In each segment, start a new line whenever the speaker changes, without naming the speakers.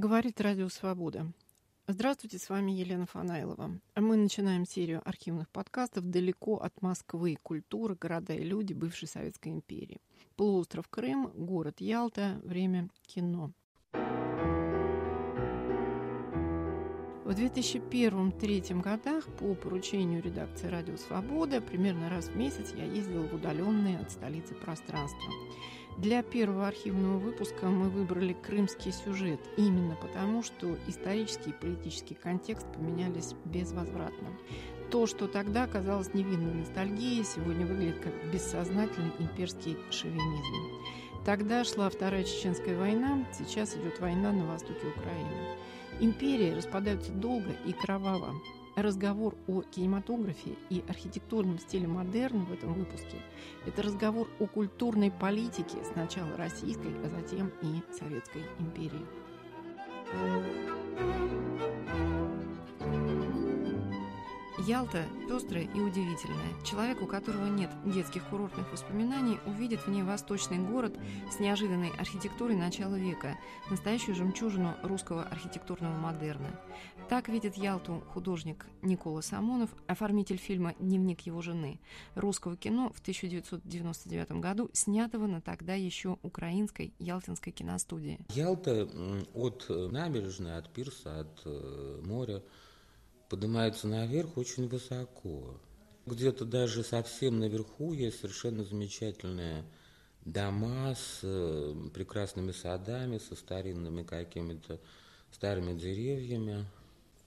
Говорит Радио Свобода. Здравствуйте, с вами Елена Фанайлова. Мы начинаем серию архивных подкастов «Далеко от Москвы. Культура, города и люди бывшей Советской империи». Полуостров Крым, город Ялта, время кино. В 2001-2003 годах по поручению редакции «Радио Свобода» примерно раз в месяц я ездила в удаленные от столицы пространства. Для первого архивного выпуска мы выбрали крымский сюжет именно потому, что исторический и политический контекст поменялись безвозвратно. То, что тогда казалось невинной ностальгией, сегодня выглядит как бессознательный имперский шовинизм. Тогда шла Вторая Чеченская война, сейчас идет война на востоке Украины. Империи распадаются долго и кроваво. Разговор о кинематографе и архитектурном стиле модерн в этом выпуске – это разговор о культурной политике сначала российской, а затем и советской империи. Ялта пестрая и удивительная. Человек, у которого нет детских курортных воспоминаний, увидит в ней восточный город с неожиданной архитектурой начала века, настоящую жемчужину русского архитектурного модерна. Так видит Ялту художник Никола Самонов, оформитель фильма «Дневник его жены» русского кино в 1999 году, снятого на тогда еще украинской Ялтинской киностудии.
Ялта от набережной, от пирса, от э, моря – поднимается наверх очень высоко. Где-то даже совсем наверху есть совершенно замечательные дома с э, прекрасными садами, со старинными какими-то старыми деревьями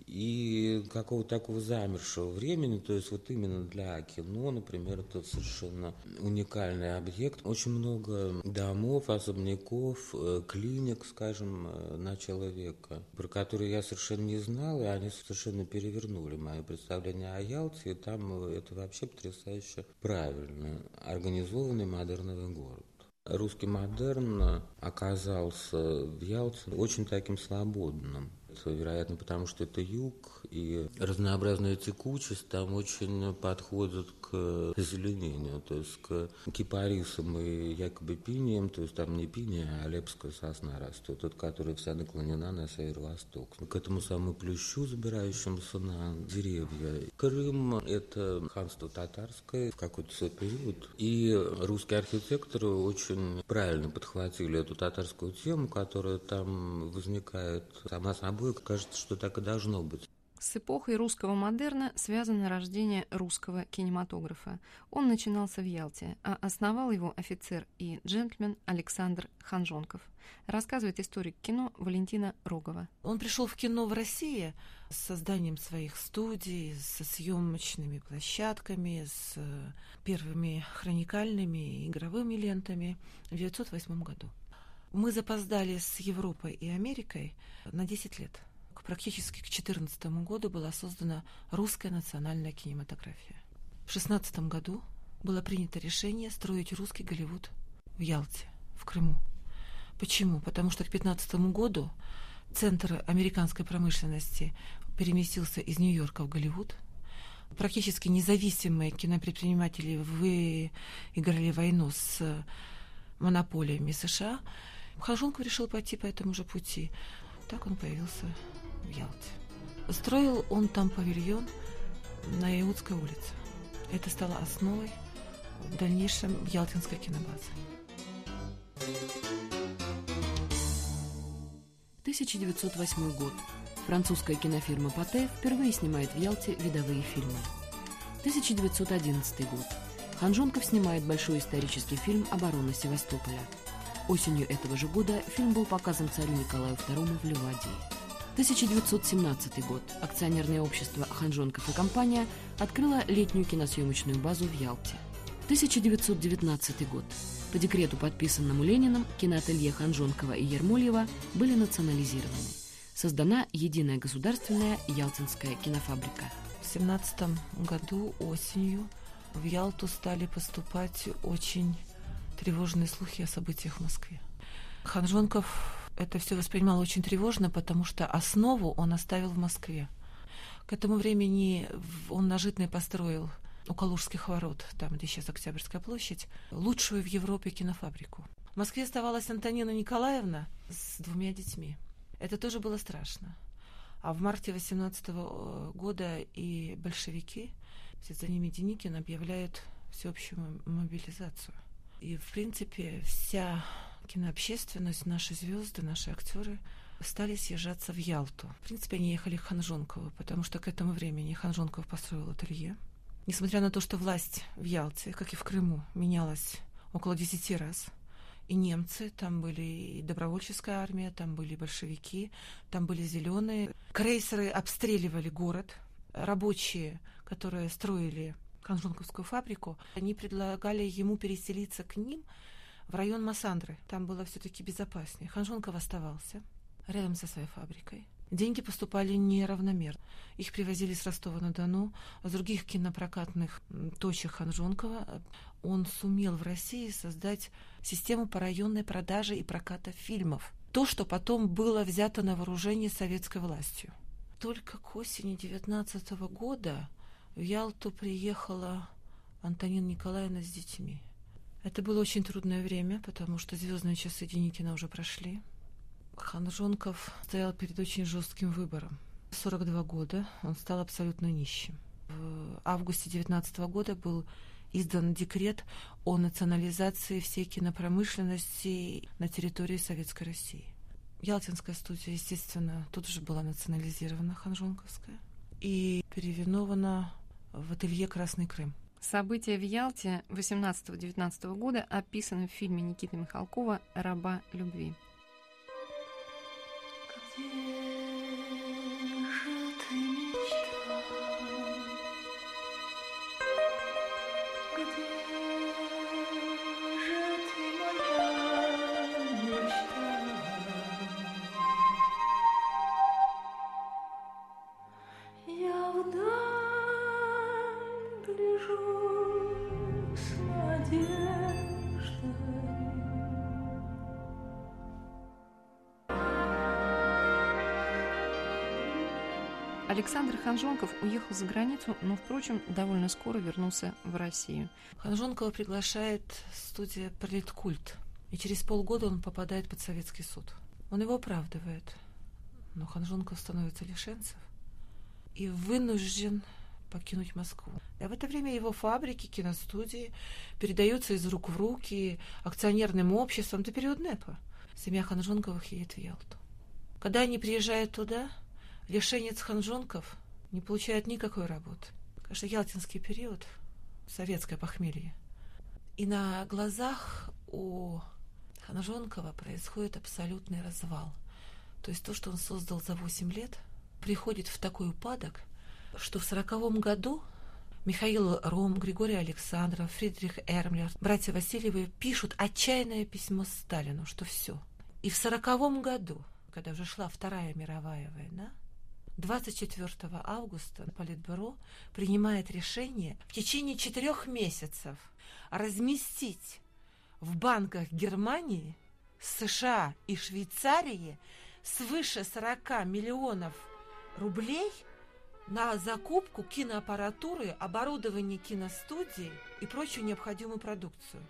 и какого-то такого замершего времени, то есть вот именно для кино, например, это совершенно уникальный объект. Очень много домов, особняков, э, клиник, скажем, э, начала века, про которые я совершенно не знал, и они совершенно перевернули мое представление о Ялте, и там э, это вообще потрясающе правильно организованный модерновый город. Русский модерн оказался в Ялте очень таким свободным вероятно, потому что это юг, и разнообразная текучесть там очень подходит к зеленению, то есть к кипарисам и якобы пиниям, то есть там не пиния, а алепская сосна растет, тот, которая вся наклонена на северо-восток. К этому самому плющу, забирающемуся на деревья. Крым – это ханство татарское в какой-то свой период, и русские архитекторы очень правильно подхватили эту татарскую тему, которая там возникает сама собой собой, кажется, что так и должно быть.
С эпохой русского модерна связано рождение русского кинематографа. Он начинался в Ялте, а основал его офицер и джентльмен Александр Ханжонков. Рассказывает историк кино Валентина Рогова.
Он пришел в кино в России с созданием своих студий, со съемочными площадками, с первыми хроникальными игровыми лентами в 1908 году. Мы запоздали с Европой и Америкой на 10 лет. Практически к 2014 году была создана русская национальная кинематография. В 2016 году было принято решение строить русский Голливуд в Ялте, в Крыму. Почему? Потому что к 2015 году центр американской промышленности переместился из Нью-Йорка в Голливуд. Практически независимые кинопредприниматели выиграли войну с монополиями США – Хажонков решил пойти по этому же пути. Так он появился в Ялте. Строил он там павильон на Иудской улице. Это стало основой в дальнейшем Ялтинской кинобазы.
1908 год. Французская кинофирма Пате впервые снимает в Ялте видовые фильмы. 1911 год. Ханжонков снимает большой исторический фильм «Оборона Севастополя». Осенью этого же года фильм был показан царю Николаю II в Ливадии. 1917 год. Акционерное общество «Ханжонков и компания» открыло летнюю киносъемочную базу в Ялте. 1919 год. По декрету, подписанному Лениным, киноателье Ханжонкова и Ермольева были национализированы. Создана единая государственная Ялтинская кинофабрика.
В 1917 году осенью в Ялту стали поступать очень тревожные слухи о событиях в Москве. Ханжонков это все воспринимал очень тревожно, потому что основу он оставил в Москве. К этому времени он на построил у Калужских ворот, там, где сейчас Октябрьская площадь, лучшую в Европе кинофабрику. В Москве оставалась Антонина Николаевна с двумя детьми. Это тоже было страшно. А в марте 18 э, года и большевики, вслед за ними Деникин, объявляют всеобщую мобилизацию. И, в принципе, вся кинообщественность, наши звезды, наши актеры стали съезжаться в Ялту. В принципе, они ехали к Ханжонкову, потому что к этому времени Ханжонков построил ателье. Несмотря на то, что власть в Ялте, как и в Крыму, менялась около десяти раз, и немцы, там были и добровольческая армия, там были большевики, там были зеленые. Крейсеры обстреливали город. Рабочие, которые строили Канжонковскую фабрику, они предлагали ему переселиться к ним в район Массандры. Там было все-таки безопаснее. Ханжонков оставался рядом со своей фабрикой. Деньги поступали неравномерно. Их привозили с Ростова-на-Дону, с других кинопрокатных точек Ханжонкова. Он сумел в России создать систему по районной продажи и проката фильмов. То, что потом было взято на вооружение советской властью. Только к осени 19 года в Ялту приехала Антонина Николаевна с детьми. Это было очень трудное время, потому что звездные часы Деникина уже прошли. Ханжонков стоял перед очень жестким выбором. 42 года он стал абсолютно нищим. В августе 19 года был издан декрет о национализации всей кинопромышленности на территории Советской России. Ялтинская студия, естественно, тут же была национализирована, Ханжонковская, и переименована в ателье «Красный Крым».
События в Ялте 18-19 года описаны в фильме Никиты Михалкова «Раба любви». Александр Ханжонков уехал за границу, но, впрочем, довольно скоро вернулся в Россию.
Ханжонкова приглашает студия «Политкульт», и через полгода он попадает под советский суд. Он его оправдывает, но Ханжонков становится лишенцев и вынужден покинуть Москву. А в это время его фабрики, киностудии передаются из рук в руки акционерным обществом до период НЭПа. Семья Ханжонковых едет в Ялту. Когда они приезжают туда, Лишенец Ханжонков не получает никакой работы. Конечно, ялтинский период, советское похмелье. И на глазах у Ханжонкова происходит абсолютный развал. То есть то, что он создал за 8 лет, приходит в такой упадок, что в сороковом году Михаил Ром, Григорий Александров, Фридрих Эрмлер, братья Васильевы пишут отчаянное письмо Сталину, что все. И в сороковом году, когда уже шла Вторая мировая война, 24 августа Политбюро принимает решение в течение четырех месяцев разместить в банках Германии, США и Швейцарии свыше 40 миллионов рублей на закупку киноаппаратуры, оборудование киностудии и прочую необходимую продукцию.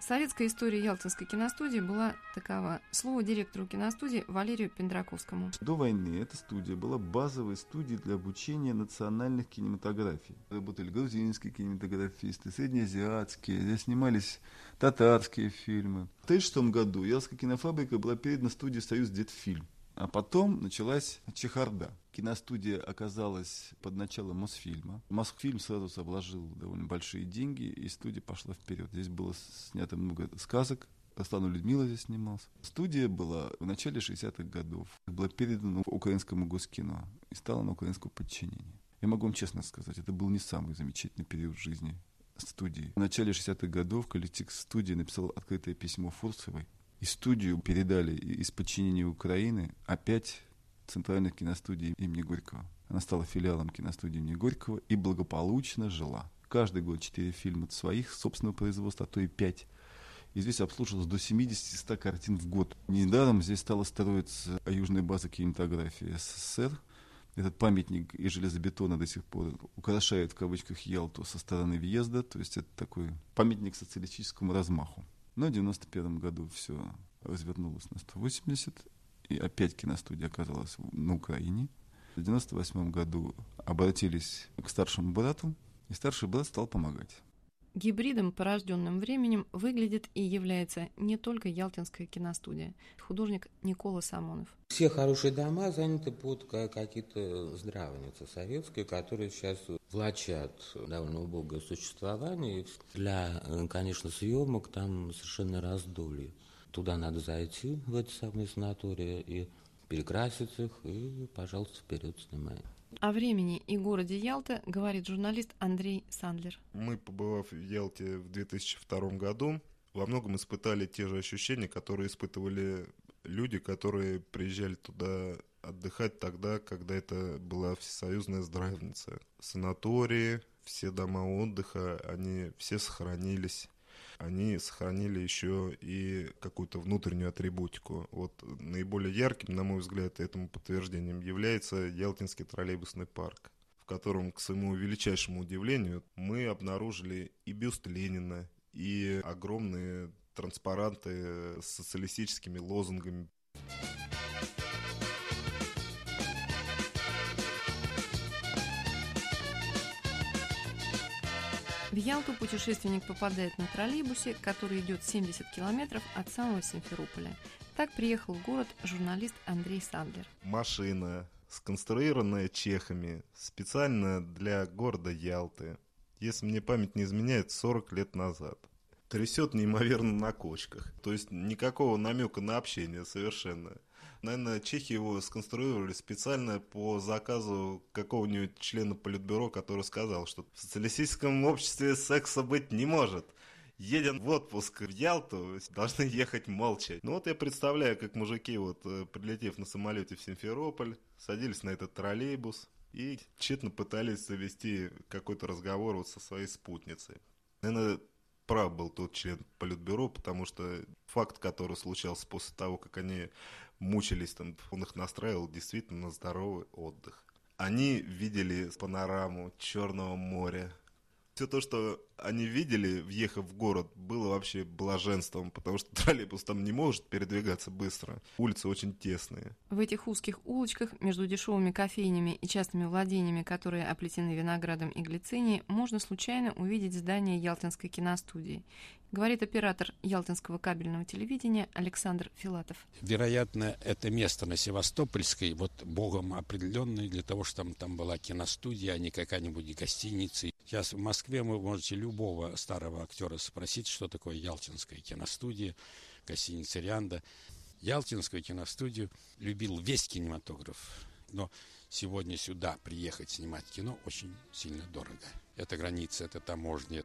Советская история Ялтинской киностудии была такова. Слово директору киностудии Валерию Пендраковскому.
До войны эта студия была базовой студией для обучения национальных кинематографий. Работали грузинские кинематографисты, среднеазиатские, здесь снимались татарские фильмы. В 1936 году Ялская кинофабрика была передана студии «Союз Детфильм». А потом началась чехарда. Киностудия оказалась под началом Мосфильма. Мосфильм сразу вложил довольно большие деньги, и студия пошла вперед. Здесь было снято много сказок, Руслан Людмила здесь снимался. Студия была в начале 60-х годов. Была передана украинскому госкино и стала на украинское подчинение. Я могу вам честно сказать, это был не самый замечательный период жизни студии. В начале 60-х годов коллектив студии написал открытое письмо Фурсовой, и студию передали из подчинения Украины опять Центральной киностудии имени Горького. Она стала филиалом киностудии имени Горького и благополучно жила. Каждый год четыре фильма своих собственного производства, а то и пять. И здесь обслуживалось до 70-100 картин в год. Недаром здесь стала строиться южная база кинематографии СССР. Этот памятник из железобетона до сих пор украшает в кавычках Ялту со стороны въезда. То есть это такой памятник социалистическому размаху. Но в 91 году все развернулось на 180, и опять киностудия оказалась на Украине. В 98 году обратились к старшему брату, и старший брат стал помогать.
Гибридом, порожденным временем, выглядит и является не только Ялтинская киностудия. Художник Никола Самонов.
Все хорошие дома заняты под какие-то здравницы советские, которые сейчас влачат довольно убогое существование. Для, конечно, съемок там совершенно раздолье. Туда надо зайти, в эти самые санатории, и перекрасить их, и, пожалуйста, вперед снимай.
О времени и городе Ялта говорит журналист Андрей Сандлер.
Мы, побывав в Ялте в 2002 году, во многом испытали те же ощущения, которые испытывали люди, которые приезжали туда отдыхать тогда, когда это была всесоюзная здравница. Санатории, все дома отдыха, они все сохранились они сохранили еще и какую-то внутреннюю атрибутику. Вот наиболее ярким, на мой взгляд, этому подтверждением является Ялтинский троллейбусный парк в котором, к своему величайшему удивлению, мы обнаружили и бюст Ленина, и огромные транспаранты с социалистическими лозунгами.
Ялту путешественник попадает на троллейбусе, который идет 70 километров от самого Симферополя. Так приехал в город журналист Андрей Сандлер.
Машина, сконструированная чехами, специально для города Ялты. Если мне память не изменяет, 40 лет назад. Трясет неимоверно на кочках. То есть никакого намека на общение совершенно. Наверное, чехи его сконструировали специально по заказу какого-нибудь члена политбюро, который сказал, что в социалистическом обществе секса быть не может. Едем в отпуск в Ялту, должны ехать молча. Ну вот я представляю, как мужики, вот э, прилетев на самолете в Симферополь, садились на этот троллейбус и тщетно пытались завести какой-то разговор вот со своей спутницей. Наверное, прав был тот член Политбюро, потому что факт, который случался после того, как они мучились, там, он их настраивал действительно на здоровый отдых. Они видели панораму Черного моря, все то, что они видели, въехав в город, было вообще блаженством, потому что троллейбус там не может передвигаться быстро. Улицы очень тесные.
В этих узких улочках между дешевыми кофейнями и частными владениями, которые оплетены виноградом и глицинией, можно случайно увидеть здание Ялтинской киностудии говорит оператор Ялтинского кабельного телевидения Александр Филатов.
Вероятно, это место на Севастопольской, вот богом определенное для того, чтобы там, там была киностудия, а не какая-нибудь гостиница. Сейчас в Москве вы можете любого старого актера спросить, что такое Ялтинская киностудия, гостиница Рианда. Ялтинскую киностудию любил весь кинематограф, но сегодня сюда приехать снимать кино очень сильно дорого. Это граница, это таможня.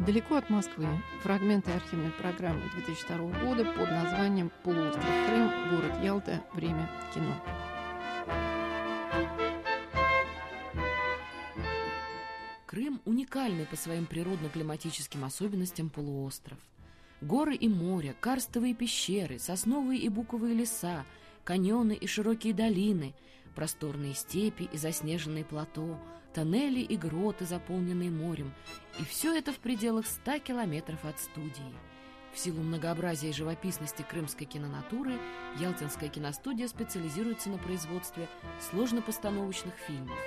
Далеко от Москвы. Фрагменты архивной программы 2002 года под названием «Полуостров Крым. Город Ялта. Время кино».
Крым – уникальный по своим природно-климатическим особенностям полуостров. Горы и море, карстовые пещеры, сосновые и буковые леса, каньоны и широкие долины, просторные степи и заснеженные плато – тоннели и гроты, заполненные морем, и все это в пределах ста километров от студии. В силу многообразия и живописности крымской кинонатуры Ялтинская киностудия специализируется на производстве сложнопостановочных фильмов,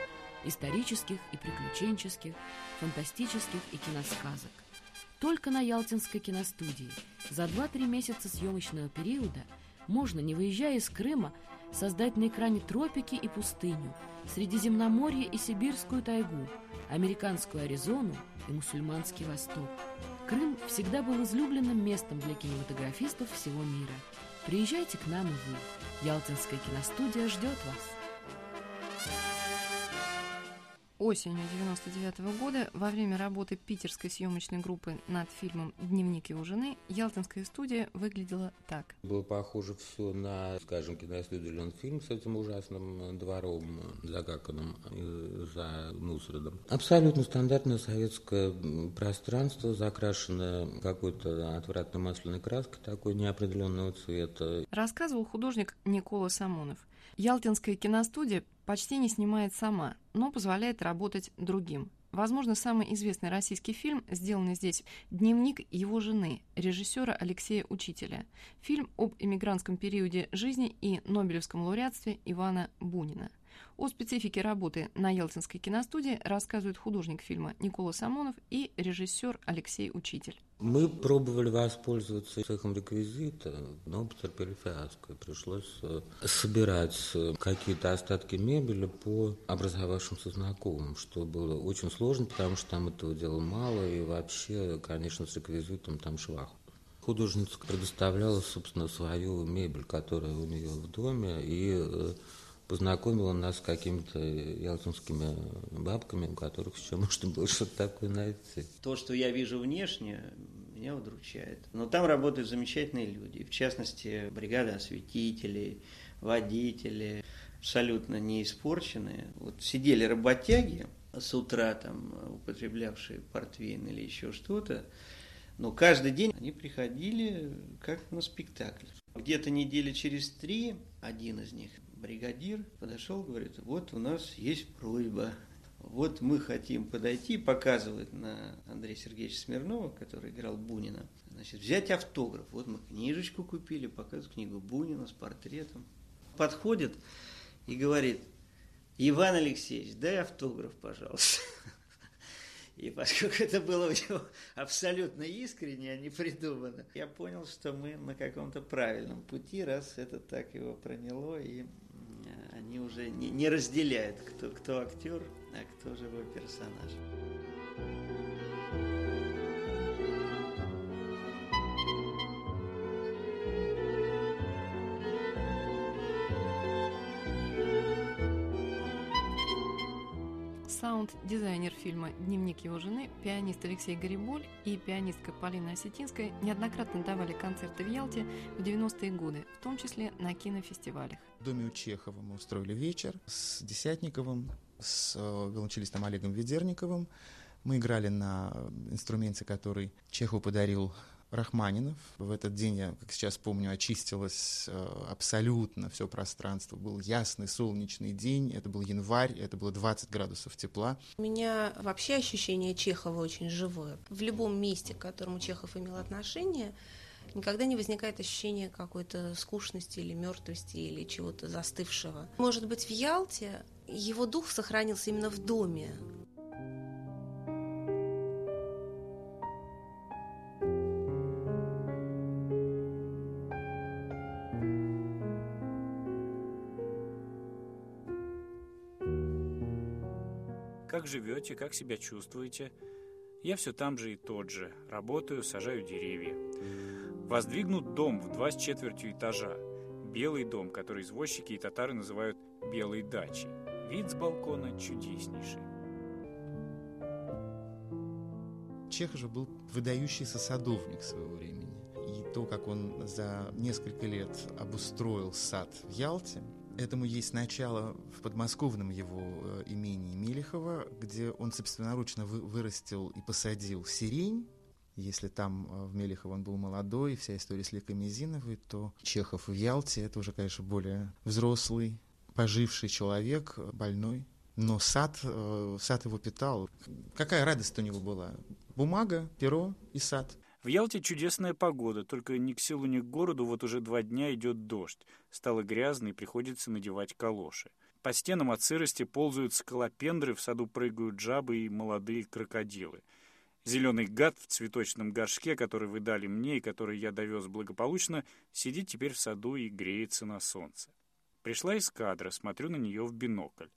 исторических и приключенческих, фантастических и киносказок. Только на Ялтинской киностудии за 2-3 месяца съемочного периода можно, не выезжая из Крыма, создать на экране тропики и пустыню, Средиземноморье и Сибирскую тайгу, американскую Аризону и мусульманский Восток. Крым всегда был излюбленным местом для кинематографистов всего мира. Приезжайте к нам и вы. Ялтинская киностудия ждет вас.
Осенью 1999 года, во время работы питерской съемочной группы над фильмом «Дневник его жены», Ялтинская студия выглядела так.
Было похоже все на, скажем, киностудию «Ленфильм» с этим ужасным двором, закаканным за мусором. Абсолютно стандартное советское пространство, закрашенное какой-то отвратной масляной краской такой неопределенного цвета.
Рассказывал художник Никола Самонов. Ялтинская киностудия почти не снимает сама, но позволяет работать другим. Возможно, самый известный российский фильм, сделанный здесь «Дневник его жены» режиссера Алексея Учителя. Фильм об эмигрантском периоде жизни и Нобелевском лауреатстве Ивана Бунина. О специфике работы на Елтинской киностудии рассказывают художник фильма Никола Самонов и режиссер Алексей Учитель.
Мы пробовали воспользоваться цехом реквизита, но потерпели фиаско. Пришлось э, собирать э, какие-то остатки мебели по образовавшимся знакомым, что было очень сложно, потому что там этого дела мало, и вообще, конечно, с реквизитом там швах. Художница предоставляла, собственно, свою мебель, которая у нее в доме, и э, познакомила нас с какими-то ялтинскими бабками, у которых еще можно было что-то такое найти.
То, что я вижу внешне, меня удручает. Но там работают замечательные люди. В частности, бригада осветителей, водители, абсолютно не испорченные. Вот сидели работяги с утра, там, употреблявшие портвейн или еще что-то, но каждый день они приходили как на спектакль. Где-то недели через три один из них бригадир подошел, говорит, вот у нас есть просьба, вот мы хотим подойти, показывает на Андрея Сергеевича Смирнова, который играл Бунина, значит, взять автограф. Вот мы книжечку купили, показывают книгу Бунина с портретом. Подходит и говорит, Иван Алексеевич, дай автограф, пожалуйста. И поскольку это было у него абсолютно искренне, а не придумано, я понял, что мы на каком-то правильном пути, раз это так его проняло, и они уже не, не разделяют, кто, кто актер, а кто живой персонаж.
Саунд-дизайнер фильма «Дневник его жены», пианист Алексей Гариболь и пианистка Полина Осетинская неоднократно давали концерты в Ялте в 90-е годы, в том числе на кинофестивалях.
В доме у Чехова мы устроили вечер с Десятниковым, с э, виолончелистом Олегом Ведерниковым. Мы играли на инструменте, который Чехов подарил Рахманинов. В этот день, я, как сейчас помню, очистилось э, абсолютно все пространство. Был ясный солнечный день, это был январь, это было 20 градусов тепла.
У меня вообще ощущение Чехова очень живое. В любом месте, к которому Чехов имел отношение, никогда не возникает ощущение какой-то скучности или мертвости или чего-то застывшего. Может быть, в Ялте его дух сохранился именно в доме.
Живете, как себя чувствуете? Я все там же и тот же. Работаю, сажаю деревья. Воздвигнут дом в два с четвертью этажа. Белый дом, который извозчики и татары называют белой дачей. Вид с балкона чудеснейший.
Чех же был выдающийся садовник своего времени. И то, как он за несколько лет обустроил сад в Ялте, Этому есть начало в подмосковном его э, имении Мелехова, где он собственноручно вы, вырастил и посадил сирень. Если там э, в Мелехово он был молодой, вся история с Ликой то Чехов в Ялте — это уже, конечно, более взрослый, поживший человек, э, больной. Но сад, сад его питал. Какая радость у него была? Бумага, перо и сад —
в Ялте чудесная погода, только ни к селу, ни к городу вот уже два дня идет дождь. Стало грязно и приходится надевать калоши. По стенам от сырости ползают скалопендры, в саду прыгают жабы и молодые крокодилы. Зеленый гад в цветочном горшке, который вы дали мне и который я довез благополучно, сидит теперь в саду и греется на солнце. Пришла из кадра, смотрю на нее в бинокль.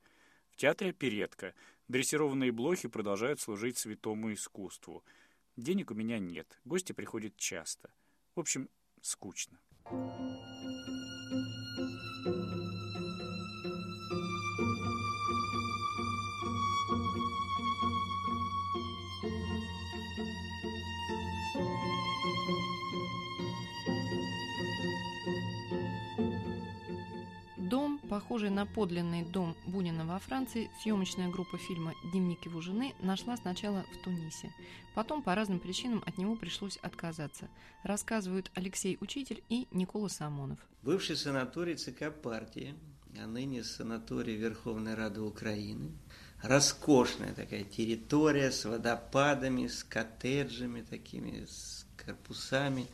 В театре оперетка. Дрессированные блохи продолжают служить святому искусству — Денег у меня нет, гости приходят часто. В общем, скучно.
Похожий на подлинный дом Бунина во Франции, съемочная группа фильма «Дневник его жены» нашла сначала в Тунисе. Потом по разным причинам от него пришлось отказаться. Рассказывают Алексей Учитель и Никола Самонов.
Бывший санаторий ЦК партии а ныне санаторий Верховной Рады Украины. Роскошная такая территория с водопадами, с коттеджами такими, с корпусами.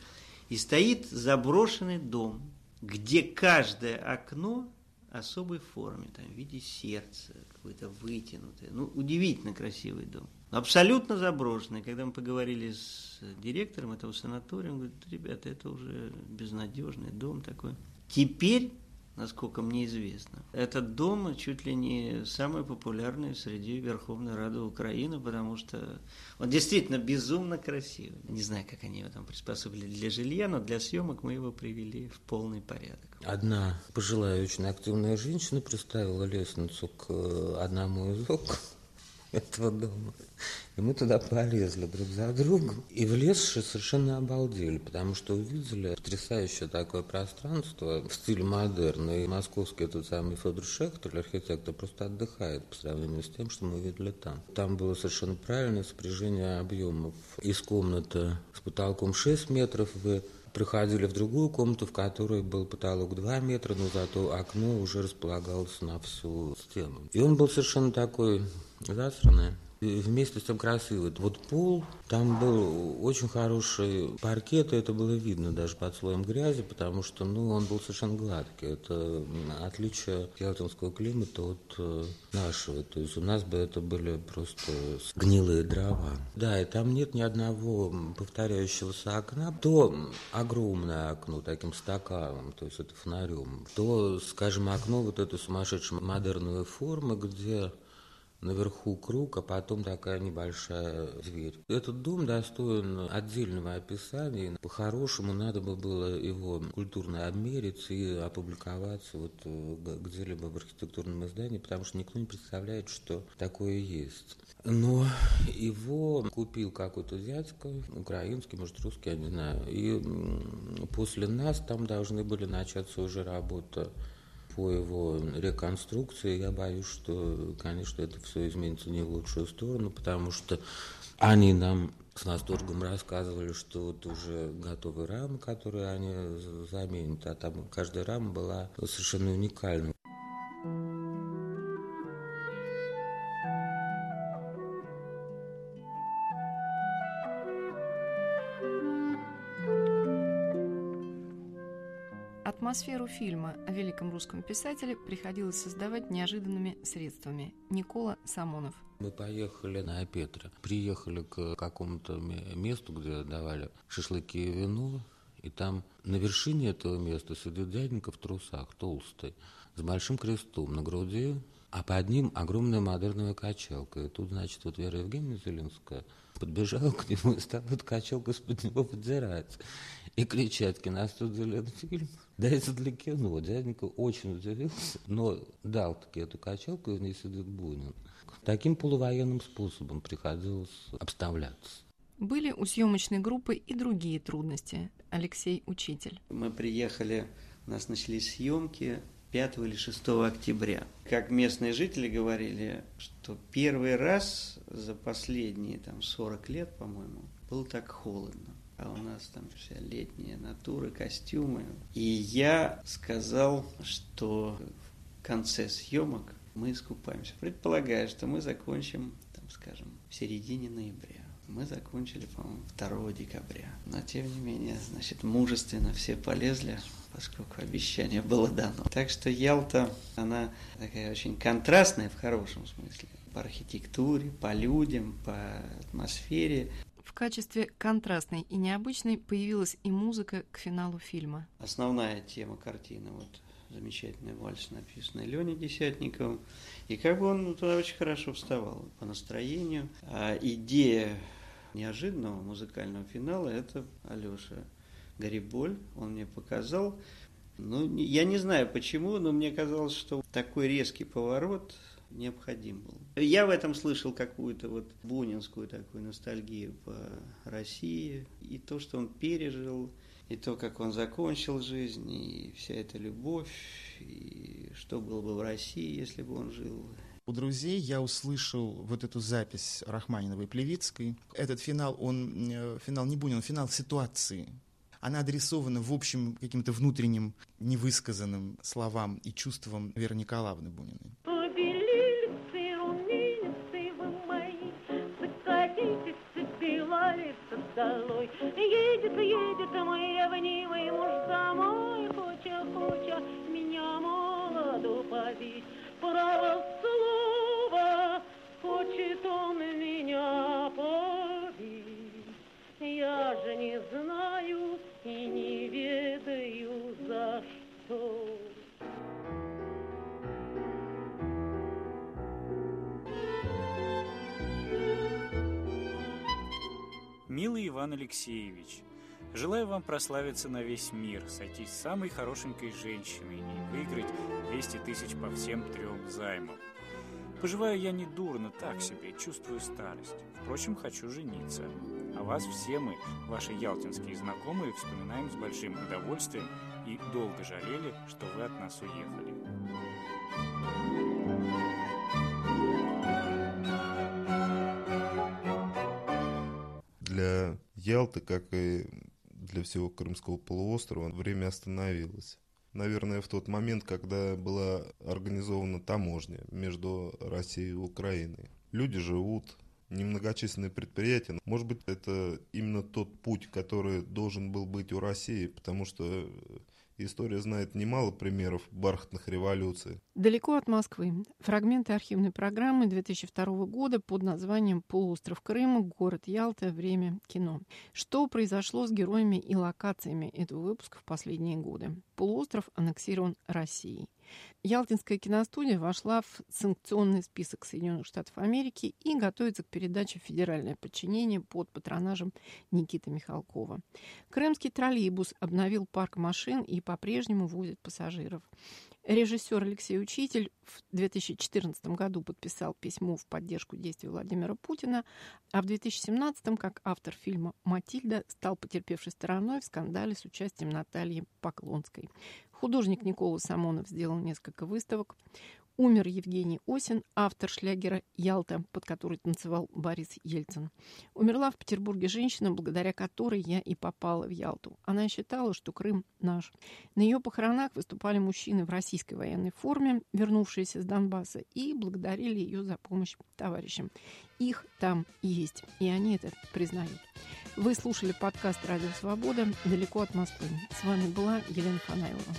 И стоит заброшенный дом, где каждое окно особой форме, там, в виде сердца, какое-то вытянутое. Ну, удивительно красивый дом. Абсолютно заброшенный. Когда мы поговорили с директором этого санатория, он говорит, ребята, это уже безнадежный дом такой. Теперь насколько мне известно. Этот дом чуть ли не самый популярный среди Верховной Рады Украины, потому что он действительно безумно красивый. Не знаю, как они его там приспособили для жилья, но для съемок мы его привели в полный порядок.
Одна пожилая, очень активная женщина приставила лестницу к одному из окон этого дома. И мы туда полезли друг за другом. И влезши совершенно обалдели, потому что увидели потрясающее такое пространство в стиле модерн. И московский этот самый Федор Шехтель, архитектор, просто отдыхает по сравнению с тем, что мы видели там. Там было совершенно правильное сопряжение объемов. Из комнаты с потолком 6 метров вы приходили в другую комнату, в которой был потолок 2 метра, но зато окно уже располагалось на всю стену. И он был совершенно такой засранный. Вместе с красивый. Вот пол, там был очень хороший паркет, и это было видно даже под слоем грязи, потому что ну, он был совершенно гладкий. Это отличие ялтинского климата от э, нашего. То есть у нас бы это были просто гнилые дрова. Да, и там нет ни одного повторяющегося окна. То огромное окно таким стаканом, то есть это фонарем, то, скажем, окно вот этой сумасшедшей модерной формы, где наверху круг, а потом такая небольшая дверь. Этот дом достоин отдельного описания. По-хорошему надо бы было его культурно обмерить и опубликовать вот э, где-либо в архитектурном издании, потому что никто не представляет, что такое есть. Но его купил какой-то дядька, украинский, может, русский, я не знаю. И после нас там должны были начаться уже работа по его реконструкции, я боюсь, что, конечно, это все изменится не в лучшую сторону, потому что они нам с восторгом рассказывали, что вот уже готовы рамы, которые они заменят, а там каждая рама была совершенно уникальной.
Атмосферу фильма о великом русском писателе приходилось создавать неожиданными средствами. Никола Самонов.
Мы поехали на Петра, приехали к какому-то месту, где давали шашлыки и вино, и там на вершине этого места сидит дяденька в трусах, толстый, с большим крестом на груди, а под ним огромная модерная качалка. И тут, значит, вот Вера Евгеньевна Зеленская подбежала к нему и стала эту качалку из-под него подзирать и кричать «Киностудия Ленфильм». Да это для кино. Дяденька очень удивился, но дал таки эту качалку, и в ней сидит Бунин. Таким полувоенным способом приходилось обставляться.
Были у съемочной группы и другие трудности. Алексей Учитель.
Мы приехали, у нас начались съемки 5 или 6 октября. Как местные жители говорили, что первый раз за последние там, 40 лет, по-моему, было так холодно а у нас там вся летняя натура, костюмы. И я сказал, что в конце съемок мы искупаемся, предполагая, что мы закончим, там, скажем, в середине ноября. Мы закончили, по-моему, 2 декабря. Но, тем не менее, значит, мужественно все полезли, поскольку обещание было дано. Так что Ялта, она такая очень контрастная в хорошем смысле. По архитектуре, по людям, по атмосфере
качестве контрастной и необычной появилась и музыка к финалу фильма.
Основная тема картины, вот замечательный вальс, написанный Леней Десятниковым. И как бы он туда очень хорошо вставал по настроению. А идея неожиданного музыкального финала – это Алеша Гариболь. Он мне показал. Ну, я не знаю почему, но мне казалось, что такой резкий поворот необходим был. Я в этом слышал какую-то вот бунинскую такую ностальгию по России, и то, что он пережил, и то, как он закончил жизнь, и вся эта любовь, и что было бы в России, если бы он жил.
У друзей я услышал вот эту запись Рахманиновой Плевицкой. Этот финал, он э, финал не Бунин, он финал ситуации. Она адресована, в общем, каким-то внутренним невысказанным словам и чувствам Веры Николаевны Буниной.
Едет, едет мой ревнивый муж домой, хоча, хоча меня молоду побить. Право
Милый Иван Алексеевич, желаю вам прославиться на весь мир, сойтись с самой хорошенькой женщиной и выиграть 200 тысяч по всем трем займам. Поживаю я не дурно, так себе, чувствую старость. Впрочем, хочу жениться. А вас все мы, ваши ялтинские знакомые, вспоминаем с большим удовольствием и долго жалели, что вы от нас уехали.
Ялты, как и для всего Крымского полуострова, время остановилось. Наверное, в тот момент, когда была организована таможня между Россией и Украиной. Люди живут, немногочисленные предприятия. Может быть, это именно тот путь, который должен был быть у России, потому что История знает немало примеров бархатных революций.
Далеко от Москвы. Фрагменты архивной программы 2002 года под названием «Полуостров Крыма. Город Ялта. Время кино». Что произошло с героями и локациями этого выпуска в последние годы? Полуостров аннексирован Россией. Ялтинская киностудия вошла в санкционный список Соединенных Штатов Америки и готовится к передаче в федеральное подчинение под патронажем Никиты Михалкова. Крымский троллейбус обновил парк машин и по-прежнему возит пассажиров. Режиссер Алексей Учитель в 2014 году подписал письмо в поддержку действий Владимира Путина, а в 2017, как автор фильма «Матильда», стал потерпевшей стороной в скандале с участием Натальи Поклонской. Художник Никола Самонов сделал несколько выставок. Умер Евгений Осин, автор шлягера «Ялта», под который танцевал Борис Ельцин. Умерла в Петербурге женщина, благодаря которой я и попала в Ялту. Она считала, что Крым наш. На ее похоронах выступали мужчины в российской военной форме, вернувшиеся с Донбасса, и благодарили ее за помощь товарищам. Их там есть, и они это признают. Вы слушали подкаст «Радио Свобода» «Далеко от Москвы». С вами была Елена Фанайлова.